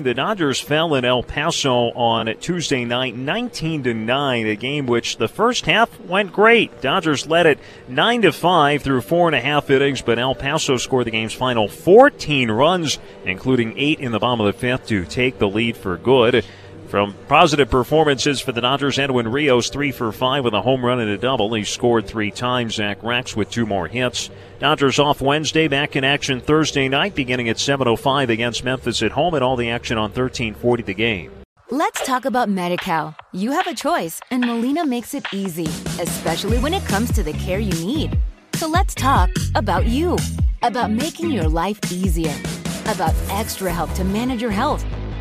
The Dodgers fell in El Paso on Tuesday night, 19 to 9, a game which the first half went great. Dodgers led it 9 to 5 through four and a half innings, but El Paso scored the game's final 14 runs, including eight in the bottom of the fifth to take the lead for good. From positive performances for the Dodgers, Edwin Rios three for five with a home run and a double. He scored three times. Zach Reks with two more hits. Dodgers off Wednesday, back in action Thursday night, beginning at 7:05 against Memphis at home, and all the action on 13:40 the game. Let's talk about Medi-Cal. You have a choice, and Molina makes it easy, especially when it comes to the care you need. So let's talk about you, about making your life easier, about extra help to manage your health